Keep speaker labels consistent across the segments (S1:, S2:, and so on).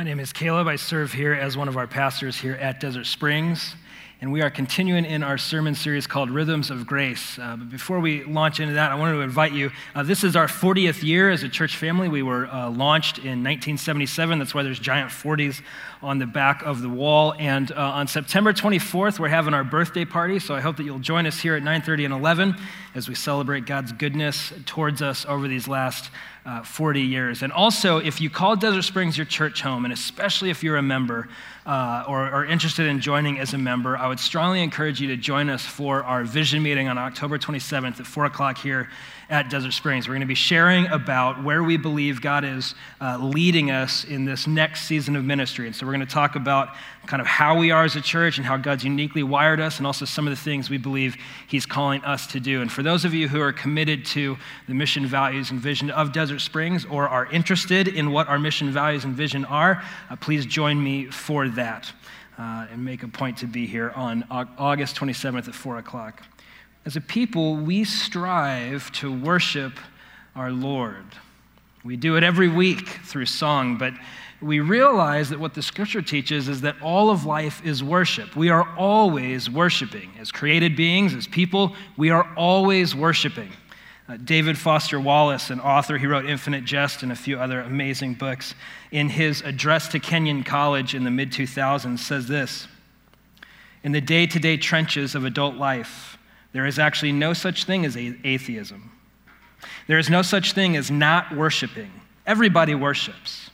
S1: My name is Caleb. I serve here as one of our pastors here at Desert Springs. And we are continuing in our sermon series called Rhythms of Grace. Uh, but before we launch into that, I wanted to invite you. Uh, this is our 40th year as a church family. We were uh, launched in 1977. That's why there's giant 40s on the back of the wall. And uh, on September 24th, we're having our birthday party. So I hope that you'll join us here at 9:30 and 11 as we celebrate God's goodness towards us over these last uh, 40 years. And also, if you call Desert Springs your church home, and especially if you're a member uh, or, are interested in joining as a member, I would strongly encourage you to join us for our vision meeting on October 27th at 4 o'clock here at Desert Springs. We're going to be sharing about where we believe God is uh, leading us in this next season of ministry. And so we're going to talk about kind of how we are as a church and how God's uniquely wired us, and also some of the things we believe He's calling us to do. And for those of you who are committed to the mission, values, and vision of Desert Springs or are interested in what our mission, values, and vision are, uh, please join me for that. Uh, and make a point to be here on August 27th at 4 o'clock. As a people, we strive to worship our Lord. We do it every week through song, but we realize that what the scripture teaches is that all of life is worship. We are always worshiping. As created beings, as people, we are always worshiping. Uh, David Foster Wallace, an author, he wrote Infinite Jest and a few other amazing books. In his address to Kenyon College in the mid 2000s, says this In the day to day trenches of adult life, there is actually no such thing as atheism. There is no such thing as not worshiping. Everybody worships.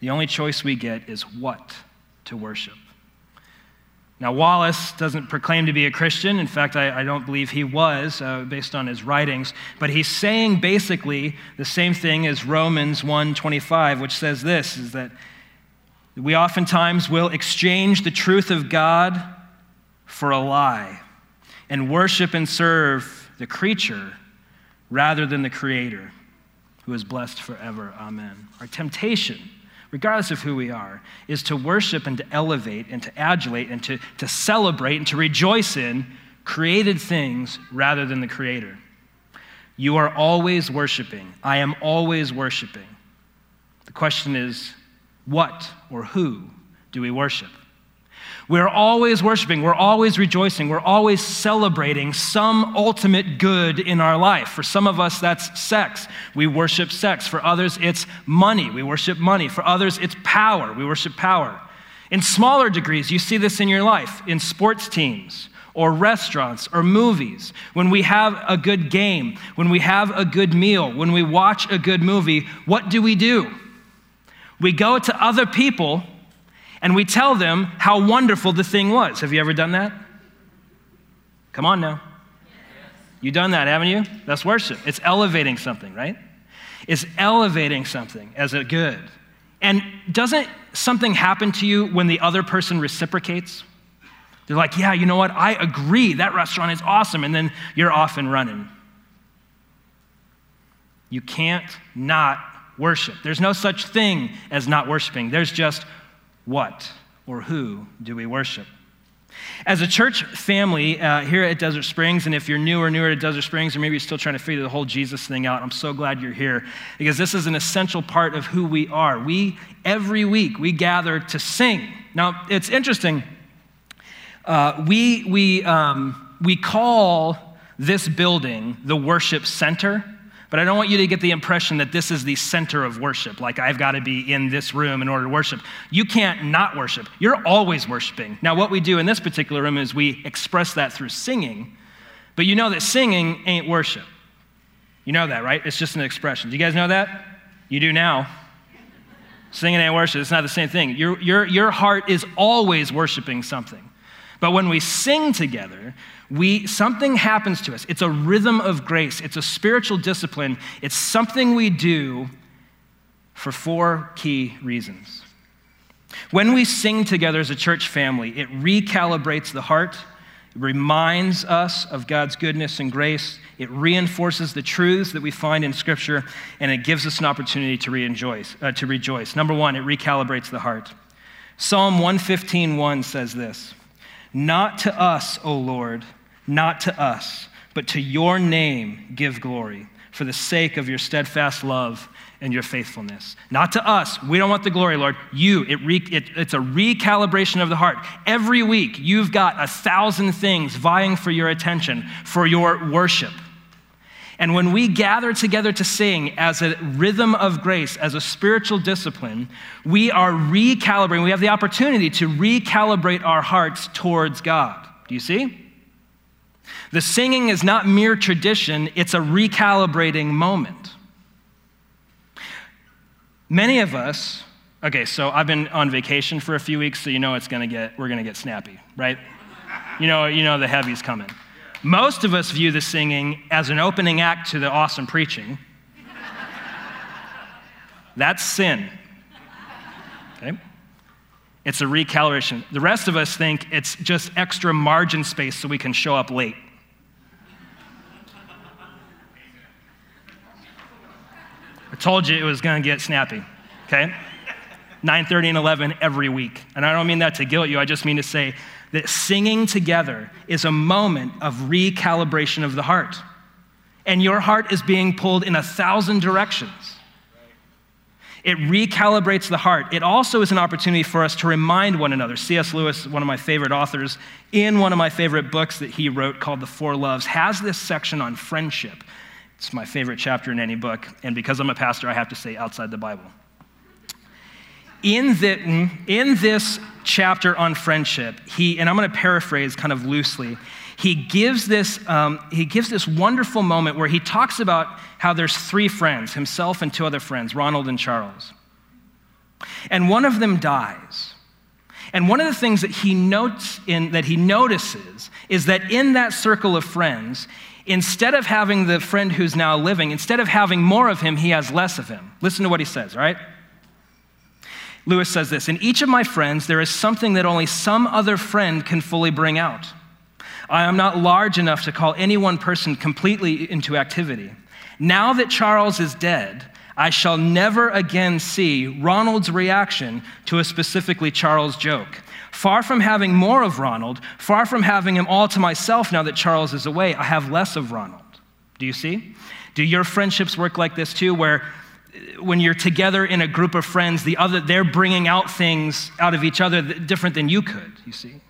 S1: The only choice we get is what to worship. Now, Wallace doesn't proclaim to be a Christian. In fact, I, I don't believe he was, uh, based on his writings. But he's saying basically the same thing as Romans 1.25, which says this, is that we oftentimes will exchange the truth of God for a lie and worship and serve the creature rather than the creator who is blessed forever. Amen. Our temptation, regardless of who we are, is to worship and to elevate and to adulate and to, to celebrate and to rejoice in created things rather than the creator. You are always worshiping. I am always worshiping. The question is, what or who do we worship? We're always worshiping, we're always rejoicing, we're always celebrating some ultimate good in our life. For some of us, that's sex. We worship sex. For others, it's money. We worship money. For others, it's power. We worship power. In smaller degrees, you see this in your life, in sports teams or restaurants or movies, when we have a good game, when we have a good meal, when we watch a good movie, what do we do? We go to other people and we tell them how wonderful the thing was. Have you ever done that? Come on now. You've done that, haven't you? That's worship. It's elevating something, right? It's elevating something as a good. And doesn't something happen to you when the other person reciprocates? They're like, yeah, you know what? I agree. That restaurant is awesome. And then you're off and running. You can't not worship. There's no such thing as not worshiping. There's just what or who do we worship? As a church family uh, here at Desert Springs, and if you're new or newer to Desert Springs, or maybe you're still trying to figure the whole Jesus thing out, I'm so glad you're here because this is an essential part of who we are. We, every week, we gather to sing. Now, it's interesting. Uh, we, we, um, we call this building the worship center but I don't want you to get the impression that this is the center of worship, like I've got to be in this room in order to worship. You can't not worship. You're always worshiping. Now, what we do in this particular room is we express that through singing, but you know that singing ain't worship. You know that, right? It's just an expression. Do you guys know that? You do now. Singing ain't worship. It's not the same thing. Your, your, your heart is always worshiping something. But when we sing together, we, something happens to us. It's a rhythm of grace, it's a spiritual discipline. It's something we do for four key reasons. When we sing together as a church family, it recalibrates the heart, it reminds us of God's goodness and grace, it reinforces the truths that we find in Scripture, and it gives us an opportunity to, re-enjoy, uh, to rejoice. Number one, it recalibrates the heart. Psalm 115.1 says this, Not to us, O Lord, not to us, but to your name give glory. for the sake of your steadfast love and your faithfulness. Not to us. We don't want the glory, Lord. You. It, re, it, it's a recalibration of the heart. Every week, you've got a thousand things vying for your attention, for your worship. And when we gather together to sing as a rhythm of grace, as a spiritual discipline, we are recalibrating. We have the opportunity to recalibrate our hearts towards God. Do you see? The singing is not mere tradition, it's a recalibrating moment. Many of us, okay, so I've been on vacation for a few weeks, so you know it's gonna get, we're gonna get snappy, right? You know, you know the heavy's coming. Most of us view the singing as an opening act to the awesome preaching. That's sin. Okay? It's a recalibration. The rest of us think it's just extra margin space so we can show up late. I told you it was going to get snappy, okay? 9:30 and 11 every week. And I don't mean that to guilt you, I just mean to say that singing together is a moment of recalibration of the heart. And your heart is being pulled in a thousand directions. It recalibrates the heart. It also is an opportunity for us to remind one another. C.S. Lewis, one of my favorite authors, in one of my favorite books that he wrote called The Four Loves, has this section on friendship. It's my favorite chapter in any book, and because I'm a pastor, I have to say outside the Bible. In, the, in this chapter on friendship, he, and I'm going to paraphrase kind of loosely, he gives, this, um, he gives this wonderful moment where he talks about how there's three friends, himself and two other friends, Ronald and Charles. And one of them dies. And one of the things that he notes in, that he notices is that in that circle of friends, instead of having the friend who's now living, instead of having more of him, he has less of him. Listen to what he says, right? Lewis says this In each of my friends, there is something that only some other friend can fully bring out. I am not large enough to call any one person completely into activity. Now that Charles is dead, I shall never again see Ronald's reaction to a specifically Charles joke. Far from having more of Ronald, far from having him all to myself now that Charles is away, I have less of Ronald. Do you see? Do your friendships work like this too, where when you're together in a group of friends, the other, they're bringing out things out of each other different than you could, you see?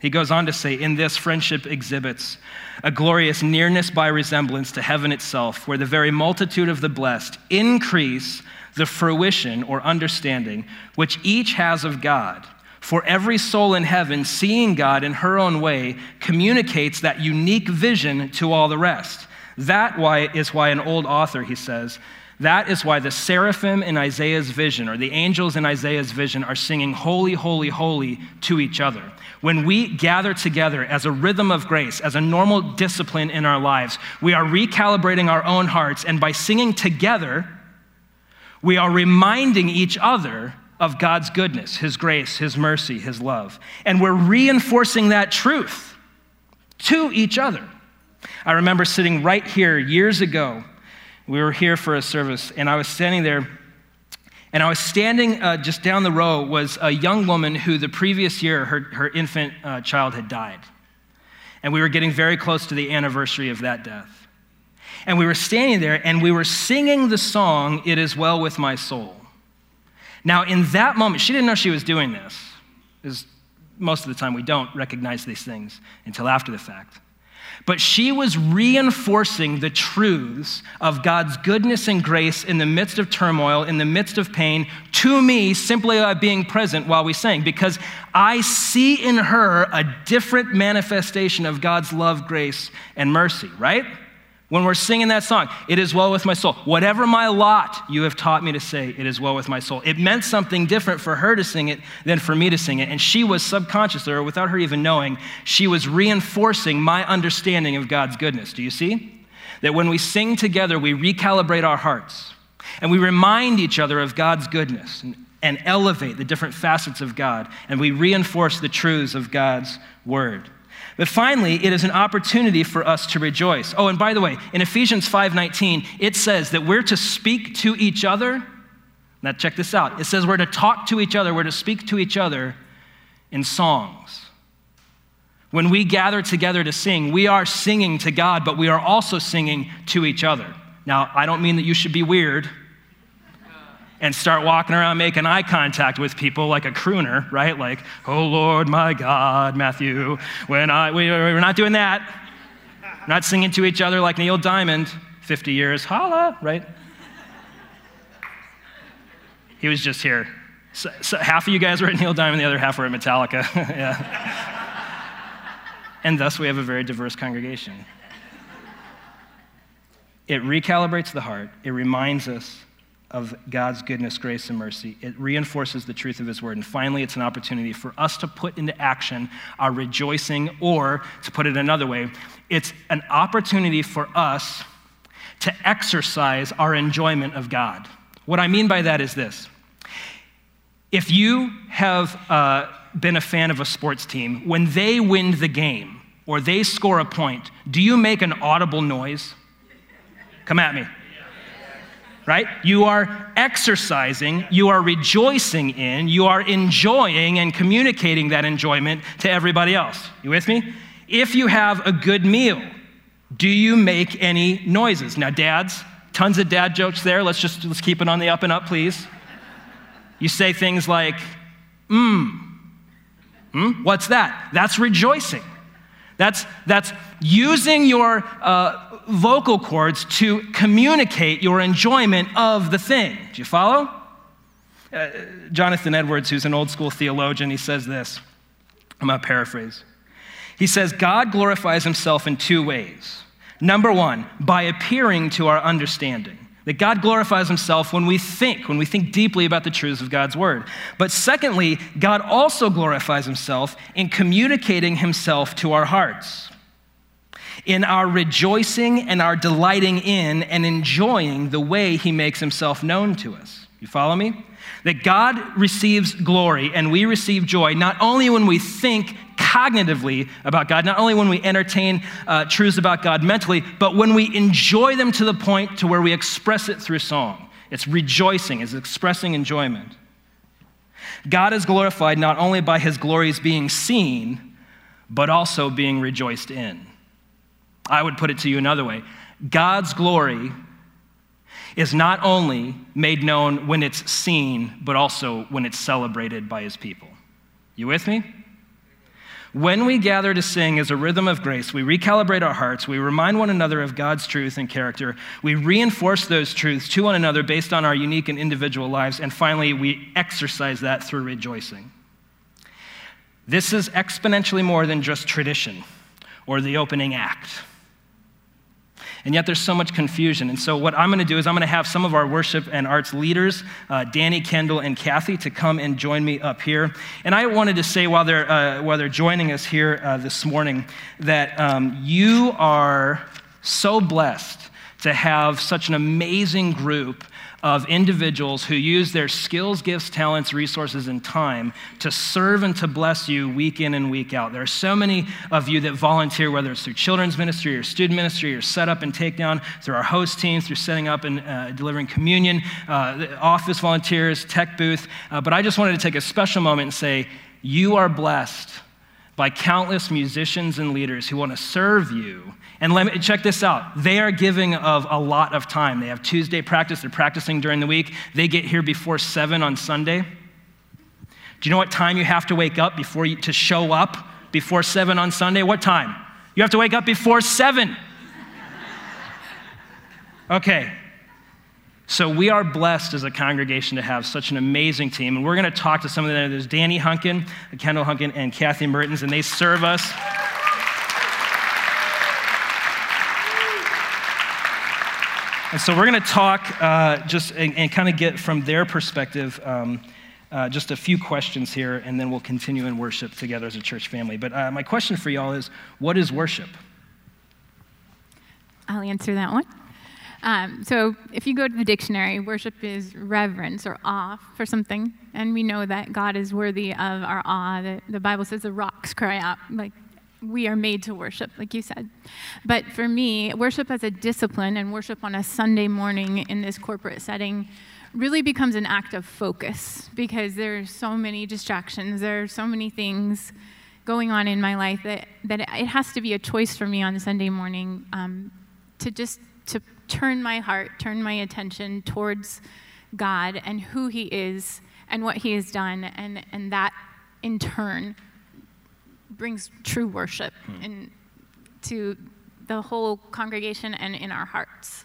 S1: He goes on to say, In this, friendship exhibits a glorious nearness by resemblance to heaven itself, where the very multitude of the blessed increase the fruition or understanding which each has of God for every soul in heaven, seeing God in her own way, communicates that unique vision to all the rest. That why, is why an old author, he says, that is why the seraphim in Isaiah's vision, or the angels in Isaiah's vision, are singing holy, holy, holy to each other. When we gather together as a rhythm of grace, as a normal discipline in our lives, we are recalibrating our own hearts, and by singing together, we are reminding each other of God's goodness, His grace, His mercy, His love. And we're reinforcing that truth to each other. I remember sitting right here years ago. We were here for a service, and I was standing there, and I was standing uh, just down the row was a young woman who the previous year her, her infant uh, child had died. And we were getting very close to the anniversary of that death. And we were standing there, and we were singing the song, It Is Well With My Soul. Now, in that moment, she didn't know she was doing this, because most of the time we don't recognize these things until after the fact. But she was reinforcing the truths of God's goodness and grace in the midst of turmoil, in the midst of pain, to me simply by being present while we sang, because I see in her a different manifestation of God's love, grace, and mercy, right? When we're singing that song, it is well with my soul. Whatever my lot you have taught me to say, it is well with my soul. It meant something different for her to sing it than for me to sing it. And she was subconsciously, or without her even knowing, she was reinforcing my understanding of God's goodness. Do you see? That when we sing together, we recalibrate our hearts and we remind each other of God's goodness and, and elevate the different facets of God, and we reinforce the truths of God's word. But finally, it is an opportunity for us to rejoice. Oh, and by the way, in Ephesians 5:19, it says that we're to speak to each other. Now check this out. It says we're to talk to each other, we're to speak to each other in songs. When we gather together to sing, we are singing to God, but we are also singing to each other. Now, I don't mean that you should be weird and start walking around making eye contact with people like a crooner, right? Like, oh Lord, my God, Matthew, when I, we, we're not doing that. We're not singing to each other like Neil Diamond, 50 years, holla, right? He was just here. So, so half of you guys were at Neil Diamond, the other half were at Metallica. yeah. and thus we have a very diverse congregation. It recalibrates the heart, it reminds us of God's goodness, grace, and mercy. It reinforces the truth of His word. And finally, it's an opportunity for us to put into action our rejoicing, or to put it another way, it's an opportunity for us to exercise our enjoyment of God. What I mean by that is this if you have uh, been a fan of a sports team, when they win the game or they score a point, do you make an audible noise? Come at me right? You are exercising, you are rejoicing in, you are enjoying and communicating that enjoyment to everybody else. You with me? If you have a good meal, do you make any noises? Now, dads, tons of dad jokes there. Let's just let's keep it on the up and up, please. You say things like, mmm. Hmm? What's that? That's rejoicing. That's, that's using your uh, vocal cords to communicate your enjoyment of the thing. Do you follow? Uh, Jonathan Edwards, who's an old school theologian, he says this. I'm going to paraphrase. He says, God glorifies himself in two ways. Number one, by appearing to our understanding. That God glorifies himself when we think, when we think deeply about the truths of God's word. But secondly, God also glorifies himself in communicating himself to our hearts in our rejoicing and our delighting in and enjoying the way he makes himself known to us. You follow me? That God receives glory and we receive joy not only when we think cognitively about God, not only when we entertain uh, truths about God mentally, but when we enjoy them to the point to where we express it through song. It's rejoicing, it's expressing enjoyment. God is glorified not only by his glories being seen, but also being rejoiced in. I would put it to you another way God's glory is not only made known when it's seen, but also when it's celebrated by his people. You with me? When we gather to sing as a rhythm of grace, we recalibrate our hearts, we remind one another of God's truth and character, we reinforce those truths to one another based on our unique and individual lives, and finally, we exercise that through rejoicing. This is exponentially more than just tradition or the opening act. And yet there's so much confusion. And so, what I'm going to do is I'm going to have some of our worship and arts leaders, uh, Danny, Kendall, and Kathy, to come and join me up here. And I wanted to say while they're, uh, while they're joining us here uh, this morning that um, you are so blessed to have such an amazing group of individuals who use their skills, gifts, talents, resources, and time to serve and to bless you week in and week out. There are so many of you that volunteer, whether it's through children's ministry or student ministry or set up and takedown, through our host team, through setting up and uh, delivering communion, uh, office volunteers, tech booth. Uh, but I just wanted to take a special moment and say, you are blessed by countless musicians and leaders who want to serve you and let me check this out. They are giving of a lot of time. They have Tuesday practice, they're practicing during the week. They get here before 7 on Sunday. Do you know what time you have to wake up before you, to show up before 7 on Sunday? What time? You have to wake up before 7. Okay. So we are blessed as a congregation to have such an amazing team. And we're going to talk to some of them. There's Danny Hunkin, Kendall Hunkin, and Kathy Mertens, and they serve us. And so we're going to talk uh, just and, and kind of get from their perspective um, uh, just a few questions here, and then we'll continue in worship together as a church family. But uh, my question for y'all is what is worship?
S2: I'll answer that one. Um, so, if you go to the dictionary, worship is reverence or awe for something, and we know that God is worthy of our awe. The, the Bible says the rocks cry out, like we are made to worship, like you said. But for me, worship as a discipline and worship on a Sunday morning in this corporate setting really becomes an act of focus because there are so many distractions, there are so many things going on in my life that, that it has to be a choice for me on Sunday morning um, to just to turn my heart, turn my attention towards God and who He is and what He has done, and, and that in turn brings true worship hmm. in, to the whole congregation and in our hearts.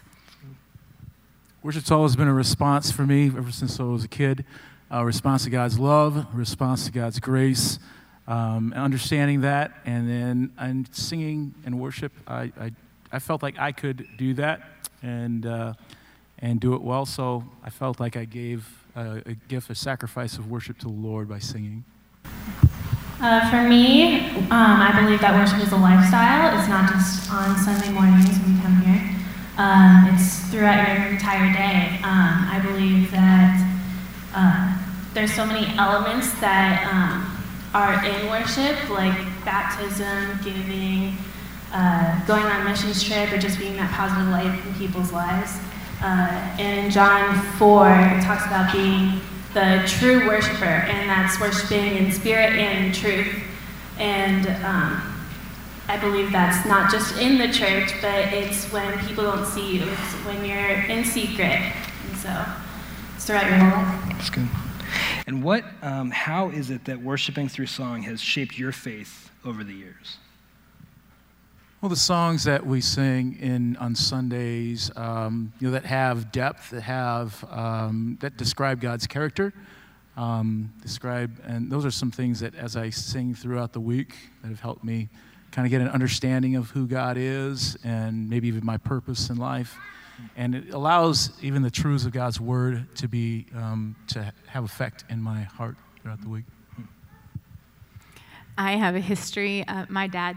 S3: Worship's always been a response for me ever since I was a kid a response to God's love, a response to God's grace, um, and understanding that, and then and singing and worship. I, I, I felt like I could do that and, uh, and do it well, so I felt like I gave a, a gift, a sacrifice of worship to the Lord by singing.
S4: Uh, for me, um, I believe that worship is a lifestyle. It's not just on Sunday mornings when we come here. Um, it's throughout your entire day. Um, I believe that uh, there's so many elements that um, are in worship, like baptism, giving, uh, going on missions trip, or just being that positive light in people's lives. Uh, in John 4, it talks about being the true worshiper, and that's worshiping in spirit and in truth. And um, I believe that's not just in the church, but it's when people don't see you. It's when you're in secret. And so it's throughout your whole.
S1: That's good. And what, um, how is it that worshiping through song has shaped your faith over the years?
S3: Well, the songs that we sing in on Sundays, um, you know, that have depth, that have um, that describe God's character, um, describe, and those are some things that, as I sing throughout the week, that have helped me kind of get an understanding of who God is and maybe even my purpose in life. And it allows even the truths of God's word to be um, to have effect in my heart throughout the week.
S2: I have a history. Uh, my dad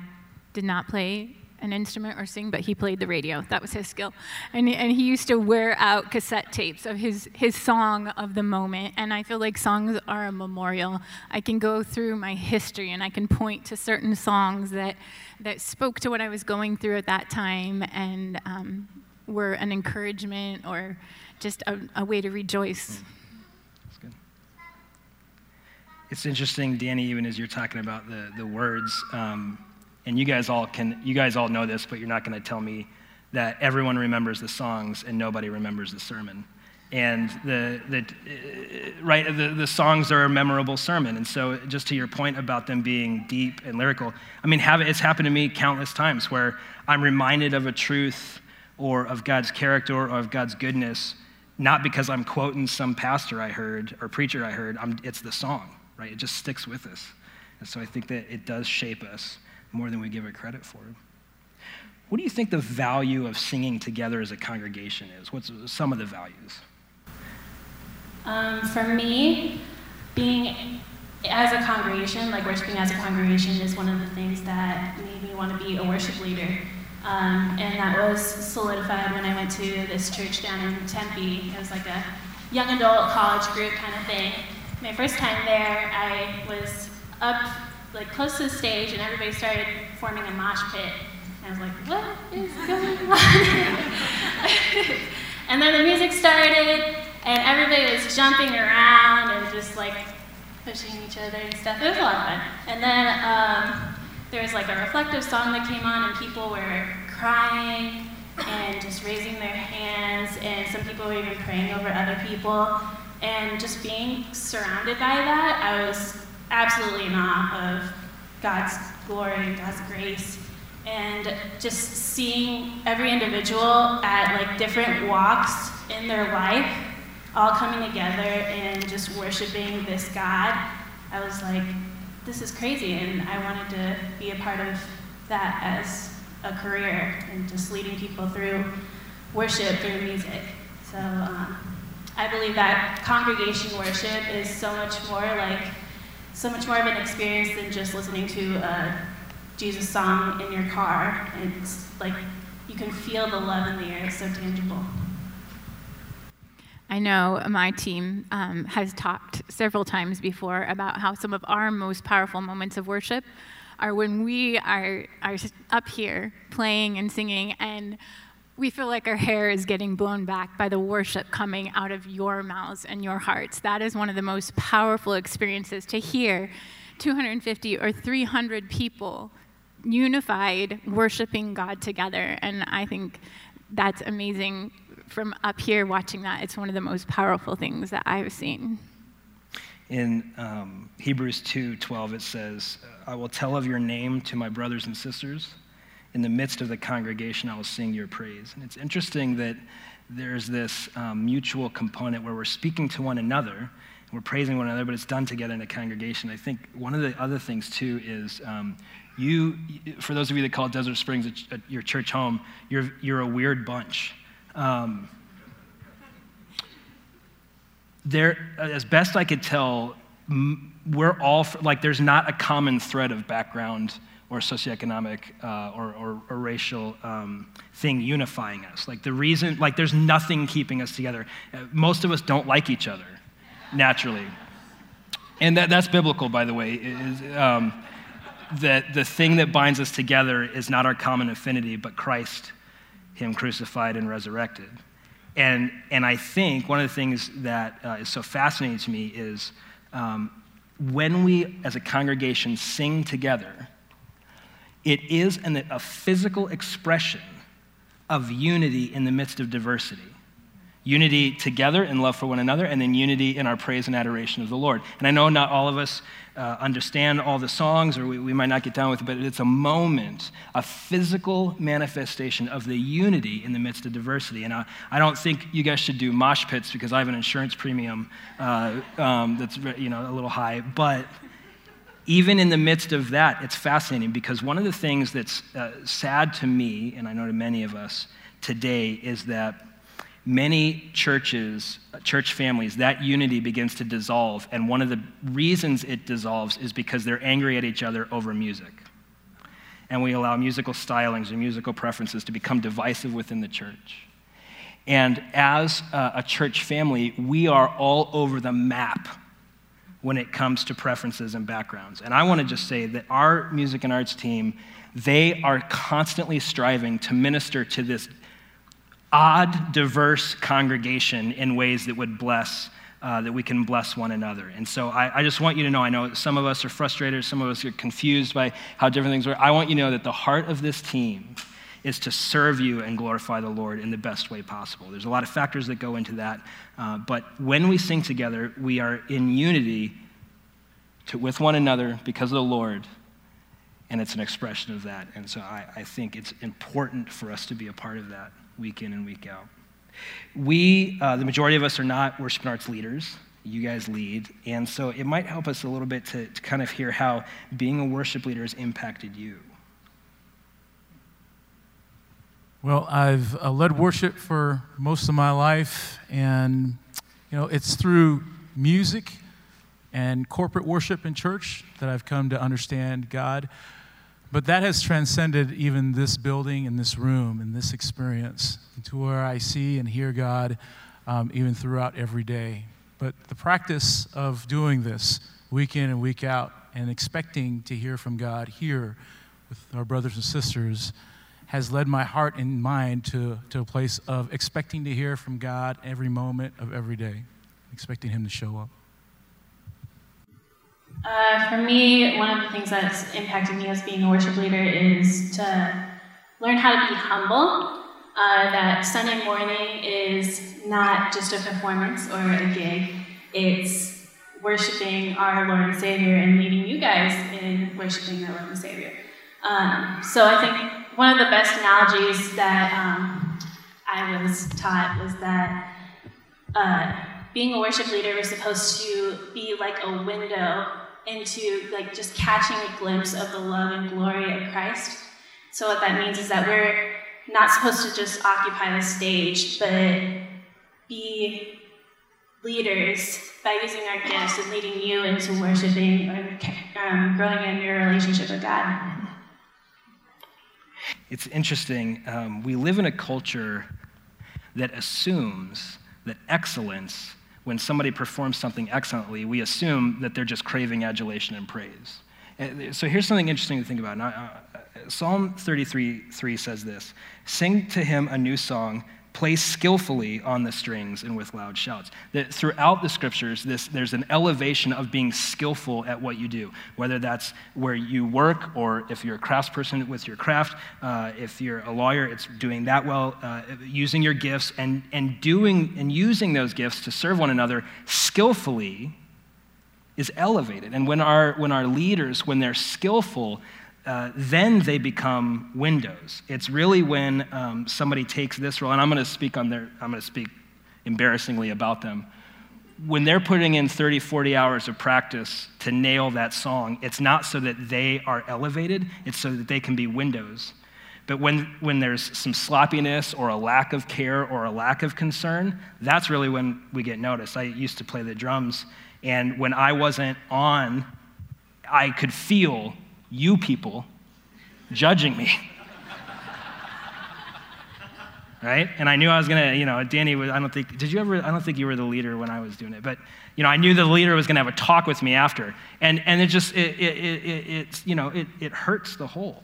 S2: did not play an instrument or sing, but he played the radio. That was his skill. And, and he used to wear out cassette tapes of his, his song of the moment. And I feel like songs are a memorial. I can go through my history and I can point to certain songs that, that spoke to what I was going through at that time and um, were an encouragement or just a, a way to rejoice. Hmm. That's good.
S1: It's interesting, Danny, even as you're talking about the, the words. Um, and you guys all can you guys all know this but you're not going to tell me that everyone remembers the songs and nobody remembers the sermon. And the, the uh, right the, the songs are a memorable sermon. And so just to your point about them being deep and lyrical i mean have, it's happened to me countless times where i'm reminded of a truth or of god's character or of god's goodness not because i'm quoting some pastor i heard or preacher i heard. I'm, it's the song right? It just sticks with us. And so i think that it does shape us more than we give it credit for. What do you think the value of singing together as a congregation is? What's some of the values?
S4: Um, for me, being as a congregation, like worshiping as a congregation, is one of the things that made me want to be a worship leader. Um, and that was solidified when I went to this church down in Tempe. It was like a young adult college group kind of thing. My first time there, I was up like close to the stage, and everybody started forming a mosh pit. And I was like, what is going on? and then the music started, and everybody was jumping around and just like pushing each other and stuff. It was a lot of fun. And then um, there was like a reflective song that came on, and people were crying and just raising their hands, and some people were even praying over other people. And just being surrounded by that, I was absolutely in awe of God's glory, and God's grace, and just seeing every individual at like different walks in their life, all coming together and just worshiping this God. I was like, this is crazy, and I wanted to be a part of that as a career and just leading people through worship through music. So um, I believe that congregation worship is so much more like so much more of an experience than just listening to a Jesus song in your car. It's like you can feel the love in the air, it's so tangible.
S2: I know my team um, has talked several times before about how some of our most powerful moments of worship are when we are, are up here playing and singing and we feel like our hair is getting blown back by the worship coming out of your mouths and your hearts. That is one of the most powerful experiences to hear 250 or 300 people unified worshiping God together. And I think that's amazing. From up here watching that, it's one of the most powerful things that I've seen.
S1: In um, Hebrews 2 12, it says, I will tell of your name to my brothers and sisters. In the midst of the congregation, I will sing your praise. And it's interesting that there's this um, mutual component where we're speaking to one another, we're praising one another, but it's done together in a congregation. I think one of the other things, too, is um, you, for those of you that call Desert Springs a, a, your church home, you're, you're a weird bunch. Um, there, as best I could tell, we're all, like, there's not a common thread of background or socioeconomic uh, or, or, or, racial um, thing unifying us. Like the reason, like there's nothing keeping us together. Uh, most of us don't like each other naturally. And that, that's biblical, by the way. Is, um, that the thing that binds us together is not our common affinity, but Christ, Him crucified and resurrected. And, and I think one of the things that uh, is so fascinating to me is um, when we as a congregation sing together, it is an, a physical expression of unity in the midst of diversity. Unity together in love for one another, and then unity in our praise and adoration of the Lord. And I know not all of us uh, understand all the songs, or we, we might not get down with it, but it's a moment, a physical manifestation of the unity in the midst of diversity. And I, I don't think you guys should do mosh pits because I have an insurance premium uh, um, that's you know a little high, but even in the midst of that, it's fascinating because one of the things that's uh, sad to me, and I know to many of us today, is that many churches, uh, church families, that unity begins to dissolve. And one of the reasons it dissolves is because they're angry at each other over music. And we allow musical stylings or musical preferences to become divisive within the church. And as a, a church family, we are all over the map when it comes to preferences and backgrounds. And I want to just say that our music and arts team, they are constantly striving to minister to this odd, diverse congregation in ways that would bless. Uh, that we can bless one another. And so I, I, just want you to know I know some of us are frustrated, some of us are confused by how different things are. I want you to know that the heart of this team is to serve you and glorify the Lord in the best way possible. There's a lot of factors that go into that, uh, but when we sing together, we are in unity to, with one another because of the Lord, and it's an expression of that. And so I, I think it's important for us to be a part of that week in and week out. We, uh, the majority of us, are not worship arts leaders. You guys lead. And so it might help us a little bit to, to kind of hear how being a worship leader has impacted you.
S3: Well, I've uh, led worship for most of my life, and you know, it's through music and corporate worship in church that I've come to understand God. But that has transcended even this building and this room and this experience to where I see and hear God um, even throughout every day. But the practice of doing this week in and week out and expecting to hear from God here with our brothers and sisters has led my heart and mind to, to a place of expecting to hear from God every moment of every day, expecting Him to show up.
S4: Uh, for me, one of the things that's impacted me as being a worship leader is to learn how to be humble. Uh, that Sunday morning is not just a performance or a gig, it's worshiping our Lord and Savior and leading you guys in worshiping our Lord and Savior. Um, so I think one of the best analogies that um, I was taught was that uh, being a worship leader is supposed to be like a window into like just catching a glimpse of the love and glory of Christ. So what that means is that we're not supposed to just occupy the stage, but be leaders by using our gifts and leading you into worshiping or um, growing in your relationship with God.
S1: It's interesting. Um, we live in a culture that assumes that excellence, when somebody performs something excellently, we assume that they're just craving adulation and praise. Uh, so here's something interesting to think about. Now, uh, Psalm 33 3 says this Sing to him a new song, play skillfully on the strings and with loud shouts. That throughout the scriptures, this, there's an elevation of being skillful at what you do, whether that's where you work or if you're a craftsperson with your craft, uh, if you're a lawyer, it's doing that well, uh, using your gifts and, and doing and using those gifts to serve one another skillfully is elevated. And when our, when our leaders, when they're skillful, uh, then they become windows. It's really when um, somebody takes this role, and I'm going to speak on their, I'm going to speak embarrassingly about them. When they're putting in 30, 40 hours of practice to nail that song, it's not so that they are elevated, it's so that they can be windows. But when, when there's some sloppiness or a lack of care or a lack of concern, that's really when we get noticed. I used to play the drums, and when I wasn't on, I could feel you people judging me. right? And I knew I was gonna, you know, Danny was, I don't think, did you ever, I don't think you were the leader when I was doing it, but, you know, I knew the leader was gonna have a talk with me after. And, and it just, it, it, it, you know, it, it hurts the whole.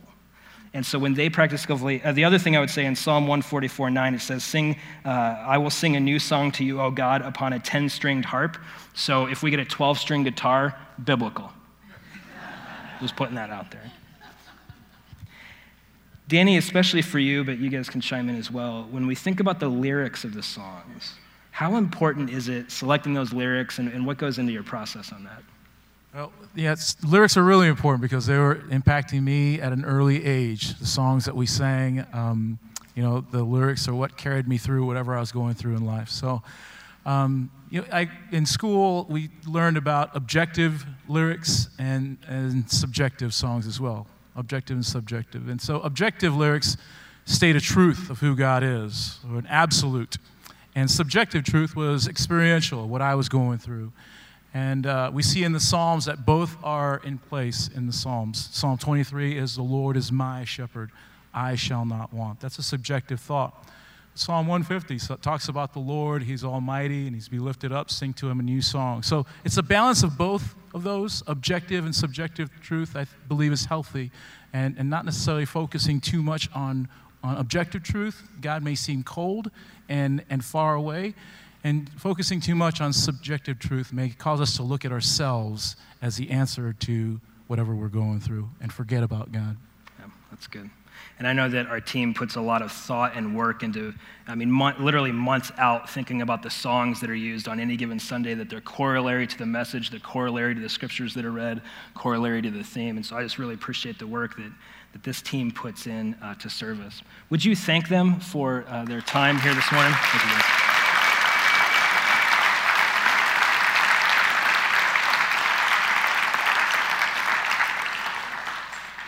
S1: And so when they practice skillfully, uh, the other thing I would say in Psalm 144 9, it says, Sing, uh, I will sing a new song to you, O God, upon a 10 stringed harp. So if we get a 12 string guitar, biblical. Just putting that out there. Danny, especially for you, but you guys can chime in as well. When we think about the lyrics of the songs, how important is it selecting those lyrics and, and what goes into your process on that?
S3: Well, yes, lyrics are really important because they were impacting me at an early age. The songs that we sang, um, you know, the lyrics are what carried me through whatever I was going through in life. So, um, you know, I, in school, we learned about objective lyrics and, and subjective songs as well. Objective and subjective. And so, objective lyrics state a truth of who God is, or an absolute. And subjective truth was experiential, what I was going through. And uh, we see in the Psalms that both are in place in the Psalms. Psalm 23 is, The Lord is my shepherd, I shall not want. That's a subjective thought. Psalm 150 talks about the Lord, He's almighty, and He's be lifted up. Sing to Him a new song. So it's a balance of both of those. Objective and subjective truth, I believe, is healthy, and, and not necessarily focusing too much on, on objective truth. God may seem cold and, and far away, and focusing too much on subjective truth may cause us to look at ourselves as the answer to whatever we're going through and forget about God.
S1: Yeah, that's good. And I know that our team puts a lot of thought and work into, I mean, month, literally months out thinking about the songs that are used on any given Sunday, that they're corollary to the message, the corollary to the scriptures that are read, corollary to the theme. And so I just really appreciate the work that, that this team puts in uh, to service. Would you thank them for uh, their time here this morning?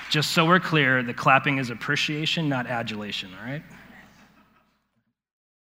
S1: Just so we're clear, the clapping is appreciation, not adulation, all right?